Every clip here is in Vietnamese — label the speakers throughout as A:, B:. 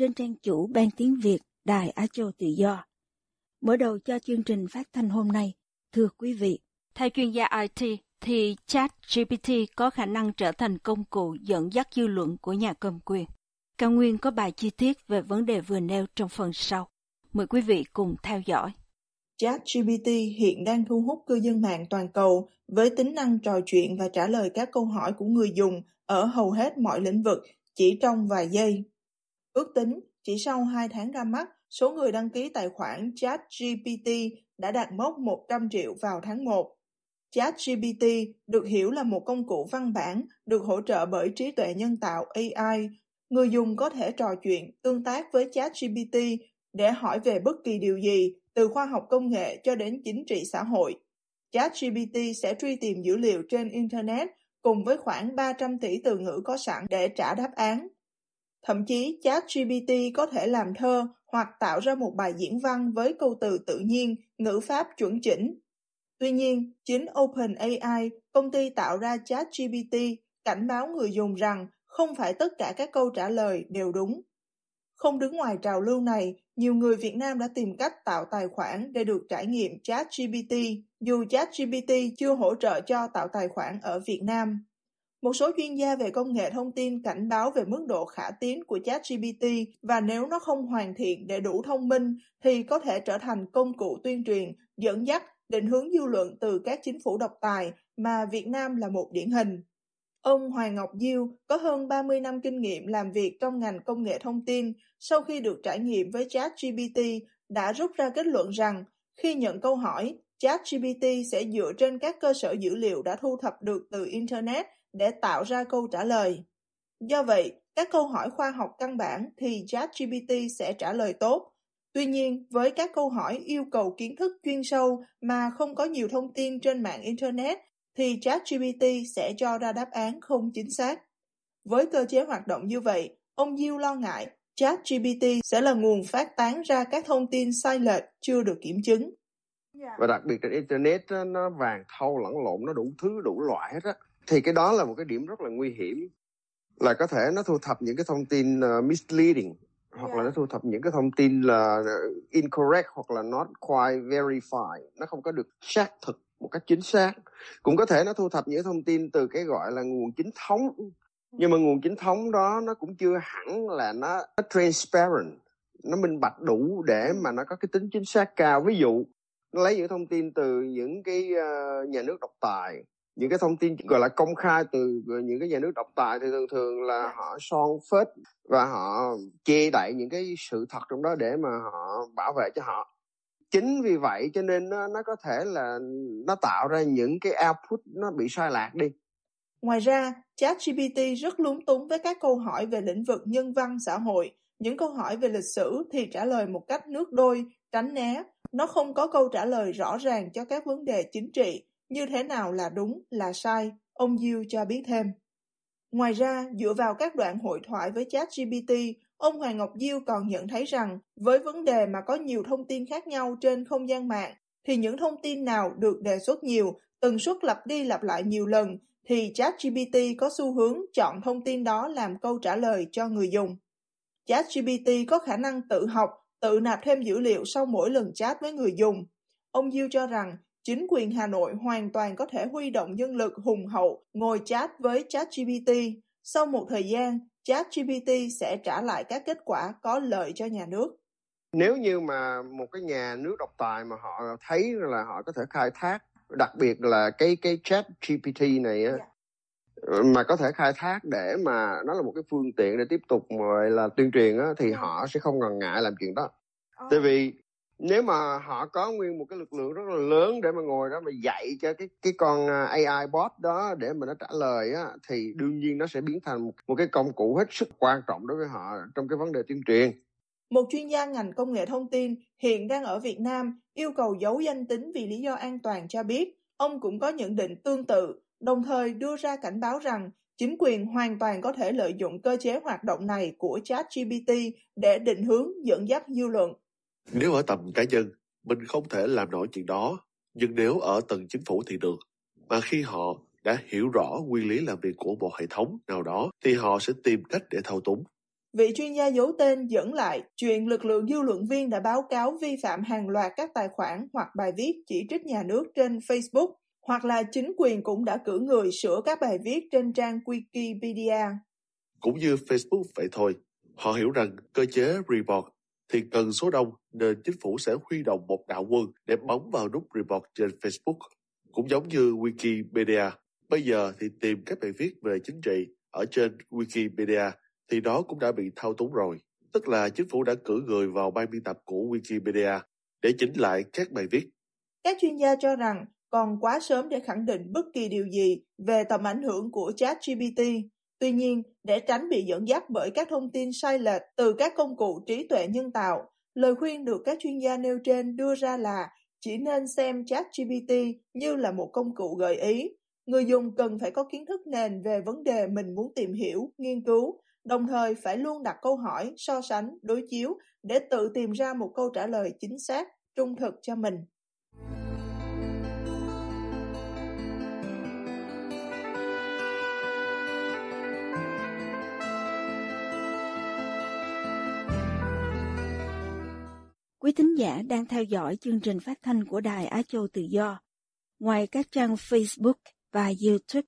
A: trên trang chủ Ban Tiếng Việt Đài Á Châu Tự Do. Mở đầu cho chương trình phát thanh hôm nay, thưa quý vị, theo chuyên gia IT thì chat GPT có khả năng trở thành công cụ dẫn dắt dư luận của nhà cầm quyền. Cao Nguyên có bài chi tiết về vấn đề vừa nêu trong phần sau. Mời quý vị cùng theo dõi.
B: ChatGPT hiện đang thu hút cư dân mạng toàn cầu với tính năng trò chuyện và trả lời các câu hỏi của người dùng ở hầu hết mọi lĩnh vực chỉ trong vài giây. Ước tính, chỉ sau 2 tháng ra mắt, số người đăng ký tài khoản ChatGPT đã đạt mốc 100 triệu vào tháng 1. ChatGPT được hiểu là một công cụ văn bản được hỗ trợ bởi trí tuệ nhân tạo AI. Người dùng có thể trò chuyện, tương tác với ChatGPT để hỏi về bất kỳ điều gì, từ khoa học công nghệ cho đến chính trị xã hội. ChatGPT sẽ truy tìm dữ liệu trên Internet cùng với khoảng 300 tỷ từ ngữ có sẵn để trả đáp án. Thậm chí ChatGPT có thể làm thơ hoặc tạo ra một bài diễn văn với câu từ tự nhiên, ngữ pháp chuẩn chỉnh. Tuy nhiên, chính OpenAI, công ty tạo ra ChatGPT, cảnh báo người dùng rằng không phải tất cả các câu trả lời đều đúng. Không đứng ngoài trào lưu này, nhiều người Việt Nam đã tìm cách tạo tài khoản để được trải nghiệm ChatGPT, dù ChatGPT chưa hỗ trợ cho tạo tài khoản ở Việt Nam. Một số chuyên gia về công nghệ thông tin cảnh báo về mức độ khả tiến của ChatGPT và nếu nó không hoàn thiện để đủ thông minh thì có thể trở thành công cụ tuyên truyền, dẫn dắt, định hướng dư luận từ các chính phủ độc tài mà Việt Nam là một điển hình. Ông Hoàng Ngọc Diêu có hơn 30 năm kinh nghiệm làm việc trong ngành công nghệ thông tin sau khi được trải nghiệm với ChatGPT đã rút ra kết luận rằng khi nhận câu hỏi, ChatGPT sẽ dựa trên các cơ sở dữ liệu đã thu thập được từ Internet để tạo ra câu trả lời. Do vậy, các câu hỏi khoa học căn bản thì ChatGPT sẽ trả lời tốt. Tuy nhiên, với các câu hỏi yêu cầu kiến thức chuyên sâu mà không có nhiều thông tin trên mạng Internet thì ChatGPT sẽ cho ra đáp án không chính xác. Với cơ chế hoạt động như vậy, ông Diêu lo ngại ChatGPT sẽ là nguồn phát tán ra các thông tin sai lệch chưa được kiểm chứng.
C: Và đặc biệt trên Internet nó vàng thâu lẫn lộn, nó đủ thứ đủ loại hết á thì cái đó là một cái điểm rất là nguy hiểm là có thể nó thu thập những cái thông tin uh, misleading hoặc yeah. là nó thu thập những cái thông tin là incorrect hoặc là not quite verified. Nó không có được xác thực một cách chính xác. Cũng có thể nó thu thập những thông tin từ cái gọi là nguồn chính thống nhưng mà nguồn chính thống đó nó cũng chưa hẳn là nó, nó transparent nó minh bạch đủ để mà nó có cái tính chính xác cao. Ví dụ nó lấy những thông tin từ những cái uh, nhà nước độc tài những cái thông tin gọi là công khai từ những cái nhà nước độc tài thì thường thường là dạ. họ son phết và họ che đậy những cái sự thật trong đó để mà họ bảo vệ cho họ. Chính vì vậy cho nên nó nó có thể là nó tạo ra những cái output nó bị sai lạc đi.
B: Ngoài ra ChatGPT rất lúng túng với các câu hỏi về lĩnh vực nhân văn xã hội. Những câu hỏi về lịch sử thì trả lời một cách nước đôi tránh né. Nó không có câu trả lời rõ ràng cho các vấn đề chính trị như thế nào là đúng, là sai, ông Diêu cho biết thêm. Ngoài ra, dựa vào các đoạn hội thoại với chat GPT, ông Hoàng Ngọc Diêu còn nhận thấy rằng với vấn đề mà có nhiều thông tin khác nhau trên không gian mạng, thì những thông tin nào được đề xuất nhiều, tần suất lặp đi lặp lại nhiều lần, thì ChatGPT có xu hướng chọn thông tin đó làm câu trả lời cho người dùng. ChatGPT có khả năng tự học, tự nạp thêm dữ liệu sau mỗi lần chat với người dùng. Ông Diêu cho rằng chính quyền Hà Nội hoàn toàn có thể huy động nhân lực hùng hậu ngồi chat với ChatGPT. Sau một thời gian, ChatGPT sẽ trả lại các kết quả có lợi cho nhà nước.
C: Nếu như mà một cái nhà nước độc tài mà họ thấy là họ có thể khai thác, đặc biệt là cái cái ChatGPT này á, yeah dạ. mà có thể khai thác để mà nó là một cái phương tiện để tiếp tục gọi là tuyên truyền á, thì dạ. họ sẽ không ngần ngại làm chuyện đó. Ờ. Tại vì nếu mà họ có nguyên một cái lực lượng rất là lớn để mà ngồi đó mà dạy cho cái cái con à, AI bot đó để mà nó trả lời á thì đương nhiên nó sẽ biến thành một, một cái công cụ hết sức quan trọng đối với họ trong cái vấn đề tuyên truyền.
B: Một chuyên gia ngành công nghệ thông tin hiện đang ở Việt Nam yêu cầu giấu danh tính vì lý do an toàn cho biết ông cũng có nhận định tương tự, đồng thời đưa ra cảnh báo rằng chính quyền hoàn toàn có thể lợi dụng cơ chế hoạt động này của ChatGPT để định hướng dẫn dắt dư luận
D: nếu ở tầm cá nhân, mình không thể làm nổi chuyện đó, nhưng nếu ở tầng chính phủ thì được. Mà khi họ đã hiểu rõ nguyên lý làm việc của một hệ thống nào đó thì họ sẽ tìm cách để thao túng.
B: Vị chuyên gia giấu tên dẫn lại chuyện lực lượng dư luận viên đã báo cáo vi phạm hàng loạt các tài khoản hoặc bài viết chỉ trích nhà nước trên Facebook, hoặc là chính quyền cũng đã cử người sửa các bài viết trên trang Wikipedia.
D: Cũng như Facebook vậy thôi, họ hiểu rằng cơ chế report thì cần số đông nên chính phủ sẽ huy động một đạo quân để bấm vào nút report trên Facebook. Cũng giống như Wikipedia, bây giờ thì tìm các bài viết về chính trị ở trên Wikipedia thì đó cũng đã bị thao túng rồi. Tức là chính phủ đã cử người vào ban biên tập của Wikipedia để chỉnh lại các bài viết.
B: Các chuyên gia cho rằng còn quá sớm để khẳng định bất kỳ điều gì về tầm ảnh hưởng của ChatGPT Tuy nhiên, để tránh bị dẫn dắt bởi các thông tin sai lệch từ các công cụ trí tuệ nhân tạo, lời khuyên được các chuyên gia nêu trên đưa ra là chỉ nên xem ChatGPT như là một công cụ gợi ý. Người dùng cần phải có kiến thức nền về vấn đề mình muốn tìm hiểu, nghiên cứu, đồng thời phải luôn đặt câu hỏi, so sánh, đối chiếu để tự tìm ra một câu trả lời chính xác, trung thực cho mình.
A: Quý thính giả đang theo dõi chương trình phát thanh của Đài Á Châu Tự Do. Ngoài các trang Facebook và YouTube,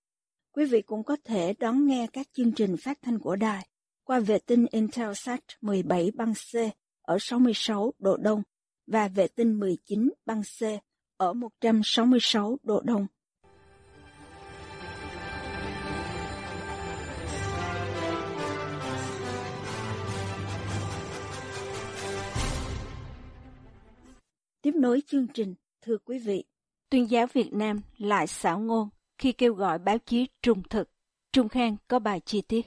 A: quý vị cũng có thể đón nghe các chương trình phát thanh của đài qua vệ tinh Intelsat 17 băng C ở 66 độ Đông và vệ tinh 19 băng C ở 166 độ Đông. Tiếp nối chương trình, thưa quý vị, tuyên giáo Việt Nam lại xảo ngôn khi kêu gọi báo chí trung thực. Trung Khang có bài chi tiết.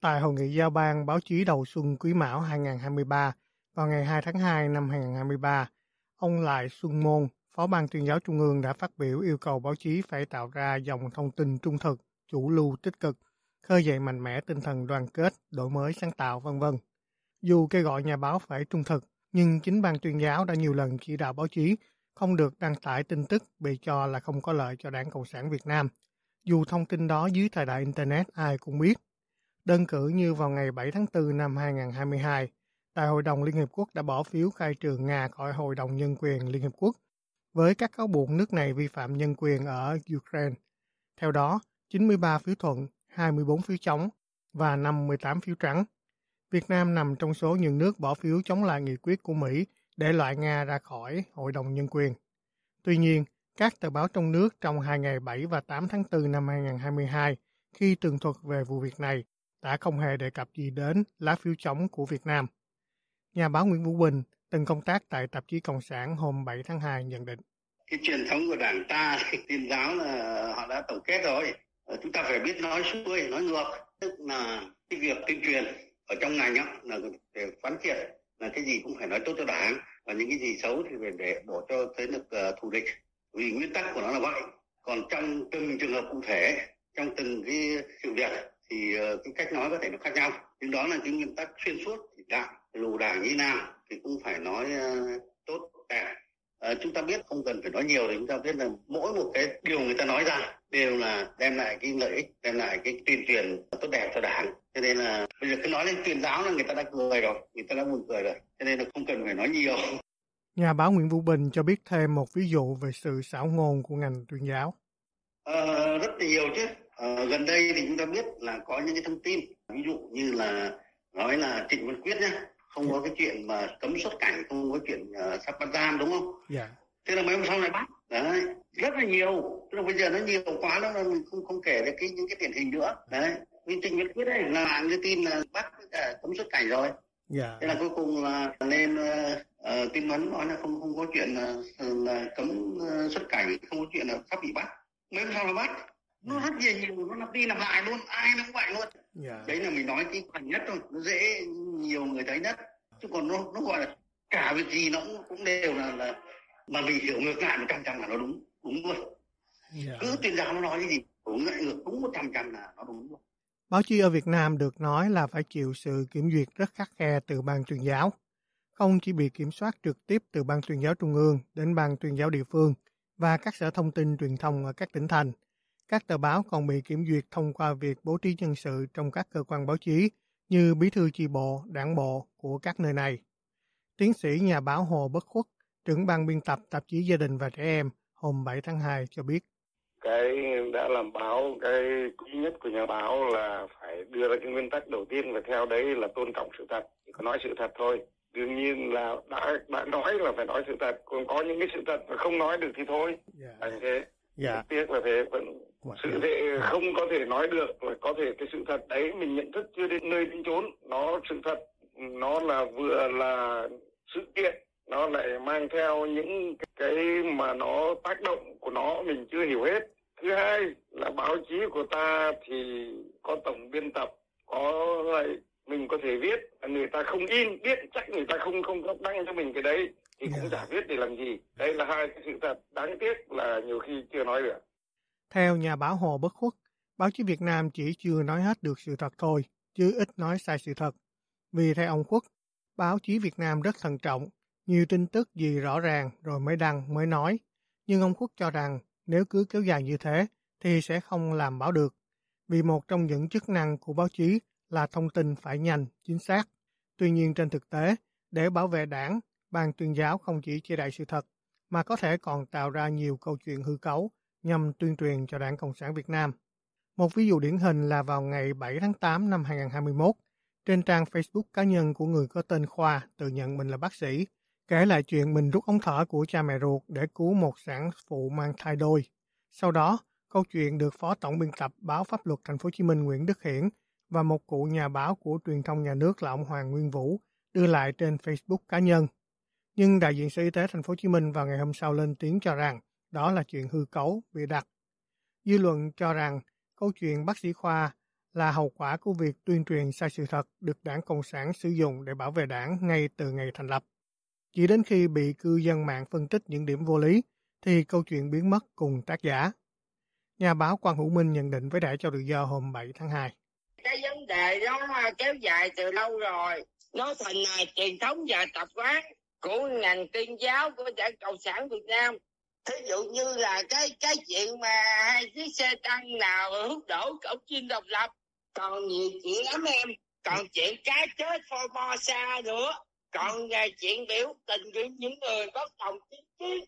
E: Tại hội nghị giao ban báo chí đầu xuân Quý Mão 2023 vào ngày 2 tháng 2 năm 2023, ông Lại Xuân Môn, Phó ban tuyên giáo Trung ương đã phát biểu yêu cầu báo chí phải tạo ra dòng thông tin trung thực, chủ lưu tích cực, khơi dậy mạnh mẽ tinh thần đoàn kết, đổi mới sáng tạo vân vân. Dù kêu gọi nhà báo phải trung thực, nhưng chính ban tuyên giáo đã nhiều lần chỉ đạo báo chí không được đăng tải tin tức bị cho là không có lợi cho Đảng Cộng sản Việt Nam, dù thông tin đó dưới thời đại Internet ai cũng biết. Đơn cử như vào ngày 7 tháng 4 năm 2022, Đại hội đồng Liên Hiệp Quốc đã bỏ phiếu khai trừ Nga khỏi Hội đồng Nhân quyền Liên Hiệp Quốc với các cáo buộc nước này vi phạm nhân quyền ở Ukraine. Theo đó, 93 phiếu thuận, 24 phiếu chống và 58 phiếu trắng Việt Nam nằm trong số những nước bỏ phiếu chống lại nghị quyết của Mỹ để loại Nga ra khỏi Hội đồng Nhân quyền. Tuy nhiên, các tờ báo trong nước trong hai ngày 7 và 8 tháng 4 năm 2022 khi tường thuật về vụ việc này đã không hề đề cập gì đến lá phiếu chống của Việt Nam. Nhà báo Nguyễn Vũ Bình, từng công tác tại tạp chí Cộng sản hôm 7 tháng 2 nhận định.
F: Cái truyền thống của đảng ta, tin giáo là họ đã tổng kết rồi. Ờ, chúng ta phải biết nói xuôi, nói ngược. Tức là cái việc tuyên truyền ở trong ngành á là để quán triệt là cái gì cũng phải nói tốt cho đảng và những cái gì xấu thì phải để bỏ cho thế lực uh, thù địch. Vì nguyên tắc của nó là vậy. Còn trong từng trường hợp cụ thể trong từng cái sự việc thì uh, cái cách nói có thể nó khác nhau. Nhưng đó là cái nguyên tắc xuyên suốt thì đảng. Dù đảng như nào thì cũng phải nói uh, tốt đẹp à, chúng ta biết không cần phải nói nhiều thì chúng ta biết là mỗi một cái điều người ta nói ra đều là đem lại cái lợi ích đem lại cái tuyên truyền tốt đẹp cho đảng cho nên là bây giờ cứ nói lên tuyên giáo là người ta đã cười rồi người ta đã buồn cười rồi cho nên là không cần phải nói nhiều
E: Nhà báo Nguyễn Vũ Bình cho biết thêm một ví dụ về sự xảo ngôn của ngành tuyên giáo.
F: Ờ, rất nhiều chứ. Ờ, gần đây thì chúng ta biết là có những cái thông tin, ví dụ như là nói là Trịnh Văn Quyết nhá, không có cái chuyện mà cấm xuất cảnh, không có chuyện uh, sắp bắt giam đúng không?
E: Dạ.
F: Thế là mấy hôm sau lại bắt. Đấy, rất là nhiều. Tức là bây giờ nó nhiều quá đó, mình không không kể được cái những cái điển hình nữa. Đấy, vì Trịnh Văn Quyết đấy là cái tin là bắt cả cấm xuất cảnh rồi.
E: Dạ.
F: Thế là cuối cùng là lên uh, uh, tin nhắn nói là không không có chuyện là, là cấm uh, xuất cảnh, không có chuyện là sắp bị bắt. Mấy hôm sau là bắt nó rất nhiều nhiều nó lặp đi lặp lại luôn ai nó cũng vậy luôn
E: Yeah.
F: đấy là mình nói cái khoảnh nhất thôi nó dễ nhiều người thấy nhất chứ còn nó nó gọi là cả việc gì nó cũng, cũng đều là là mà mình hiểu ngược lại một trăm trăm là nó đúng đúng luôn
E: Yeah.
F: cứ tuyên giáo nó nói cái gì lại ngược đúng một trăm trăm là nó đúng luôn
E: Báo chí ở Việt Nam được nói là phải chịu sự kiểm duyệt rất khắc khe từ ban tuyên giáo. Không chỉ bị kiểm soát trực tiếp từ ban tuyên giáo trung ương đến ban tuyên giáo địa phương và các sở thông tin truyền thông ở các tỉnh thành, các tờ báo còn bị kiểm duyệt thông qua việc bố trí nhân sự trong các cơ quan báo chí như bí thư chi bộ, đảng bộ của các nơi này. Tiến sĩ nhà báo Hồ Bất Khuất, trưởng ban biên tập tạp chí Gia đình và Trẻ Em hôm 7 tháng 2 cho biết
G: cái đã làm báo cái quý nhất của nhà báo là phải đưa ra cái nguyên tắc đầu tiên và theo đấy là tôn trọng sự thật. Chỉ có nói sự thật thôi. Đương nhiên là đã đã nói là phải nói sự thật. Còn có những cái sự thật mà không nói được thì thôi. Là như thế.
E: Dạ.
G: tiếc là thế. Vẫn sự thế không có thể nói được và có thể cái sự thật đấy mình nhận thức chưa đến nơi đến chốn. Nó sự thật nó là vừa là sự kiện nó lại mang theo những cái mà nó tác động của nó mình chưa hiểu hết thứ hai là báo chí của ta thì có tổng biên tập có lại mình có thể viết người ta không in biết chắc người ta không không không đăng cho mình cái đấy thì cũng chả biết để làm gì đây là hai cái sự thật đáng tiếc là nhiều khi chưa nói được
E: Theo nhà báo Hồ Bất Khuất, báo chí Việt Nam chỉ chưa nói hết được sự thật thôi, chứ ít nói sai sự thật. Vì theo ông Khuất, báo chí Việt Nam rất thận trọng, nhiều tin tức gì rõ ràng rồi mới đăng, mới nói. Nhưng ông Khuất cho rằng nếu cứ kéo dài như thế thì sẽ không làm báo được. Vì một trong những chức năng của báo chí là thông tin phải nhanh, chính xác. Tuy nhiên trên thực tế, để bảo vệ đảng, ban tuyên giáo không chỉ che đậy sự thật, mà có thể còn tạo ra nhiều câu chuyện hư cấu nhằm tuyên truyền cho Đảng Cộng sản Việt Nam. Một ví dụ điển hình là vào ngày 7 tháng 8 năm 2021, trên trang Facebook cá nhân của người có tên Khoa tự nhận mình là bác sĩ, kể lại chuyện mình rút ống thở của cha mẹ ruột để cứu một sản phụ mang thai đôi. Sau đó, câu chuyện được Phó Tổng biên tập báo Pháp luật Thành phố Hồ Chí Minh Nguyễn Đức Hiển và một cụ nhà báo của truyền thông nhà nước là ông Hoàng Nguyên Vũ đưa lại trên Facebook cá nhân. Nhưng đại diện Sở Y tế Thành phố Hồ Chí Minh vào ngày hôm sau lên tiếng cho rằng đó là chuyện hư cấu, bị đặt. Dư luận cho rằng câu chuyện bác sĩ Khoa là hậu quả của việc tuyên truyền sai sự thật được Đảng Cộng sản sử dụng để bảo vệ đảng ngay từ ngày thành lập. Chỉ đến khi bị cư dân mạng phân tích những điểm vô lý, thì câu chuyện biến mất cùng tác giả. Nhà báo Quang Hữu Minh nhận định với Đài cho tự do hôm 7 tháng 2.
H: cái vấn đề đó kéo dài từ lâu rồi nó thành là truyền thống và tập quán của ngành tuyên giáo của đảng cộng sản việt nam thí dụ như là cái cái chuyện mà hai chiếc xe tăng nào hút đổ cổng chim độc lập còn nhiều chuyện lắm em còn chuyện cá chết Formosa nữa còn à, chuyện biểu tình của những người bất đồng chính kiến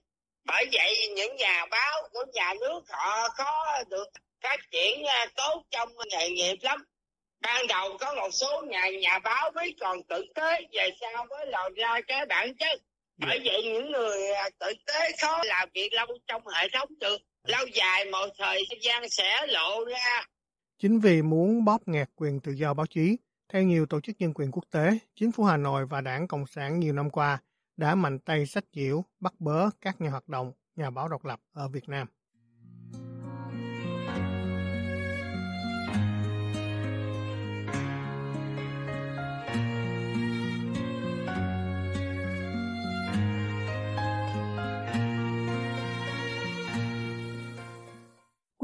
H: bởi vậy những nhà báo của nhà nước họ có được phát triển à, tốt trong nghề nghiệp lắm. Ban đầu có một số nhà nhà báo biết còn tự tế về sau mới lòi ra cái bản chất. Bởi vậy những người à, tự tế khó làm việc lâu trong hệ thống được. Lâu dài một thời gian sẽ lộ ra.
E: Chính vì muốn bóp nghẹt quyền tự do báo chí, theo nhiều tổ chức nhân quyền quốc tế, chính phủ Hà Nội và Đảng Cộng sản nhiều năm qua đã mạnh tay sách nhiễu, bắt bớ các nhà hoạt động, nhà báo độc lập ở Việt Nam.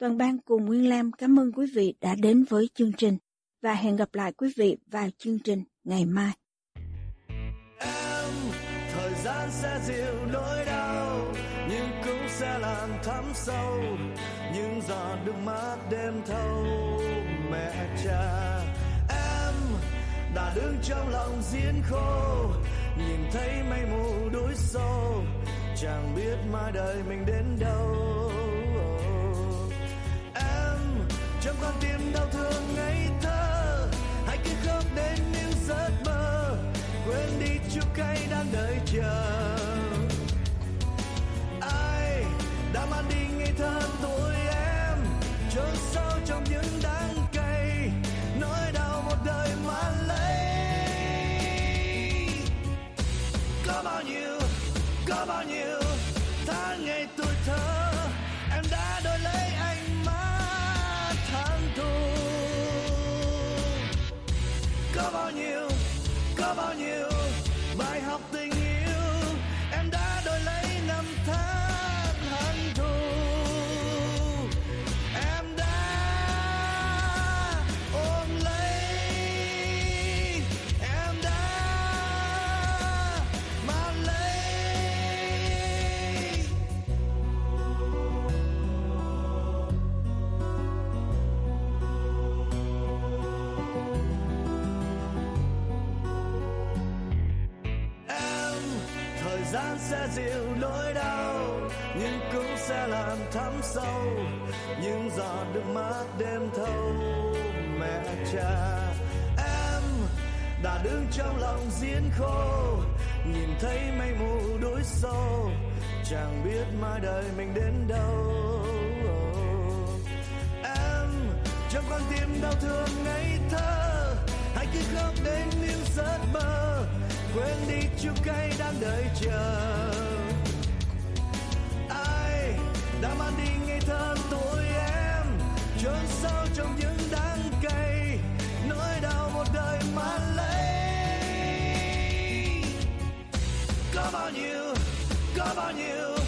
A: Toàn ban cùng Nguyên Lam cảm ơn quý vị đã đến với chương trình và hẹn gặp lại quý vị vào chương trình ngày mai.
I: Em, thời gian sẽ dịu nỗi đau nhưng cũng sẽ làm thắm sâu những giọt nước mắt đêm thâu mẹ cha em đã đứng trong lòng diễn khô nhìn thấy mây mù đuối sâu chẳng biết mai đời mình đến đâu em. Trong con tim đau thương ngây thơ, hãy cứ khóc đến những giấc mơ. Quên đi chút cay đang đợi chờ. Ai đã mang đi ngây thơ tuổi em? Chôn sâu trong những sẽ dịu nỗi đau, nhưng cũng sẽ làm thấm sâu những giọt nước mắt đêm thâu. Mẹ cha, em đã đứng trong lòng diễn khô, nhìn thấy mây mù đối sâu, chẳng biết mai đời mình đến đâu. Em, trong con tim đau thương ngây thơ, hãy cứ khóc đến những giấc mơ quên đi chua cay đang đợi chờ. Ai đã mang đi ngây thơ tuổi em? Chôn sâu trong những đắng cay nỗi đau một đời mà lấy. Có bao nhiêu, có bao nhiêu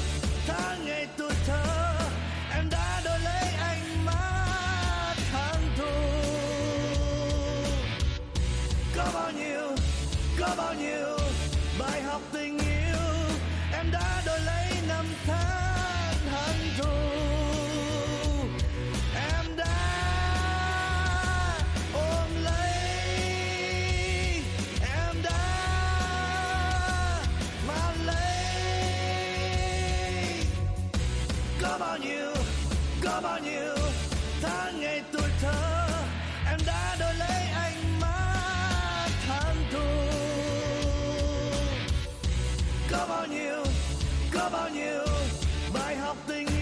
I: có bao nhiêu nhiêu bài học tình yêu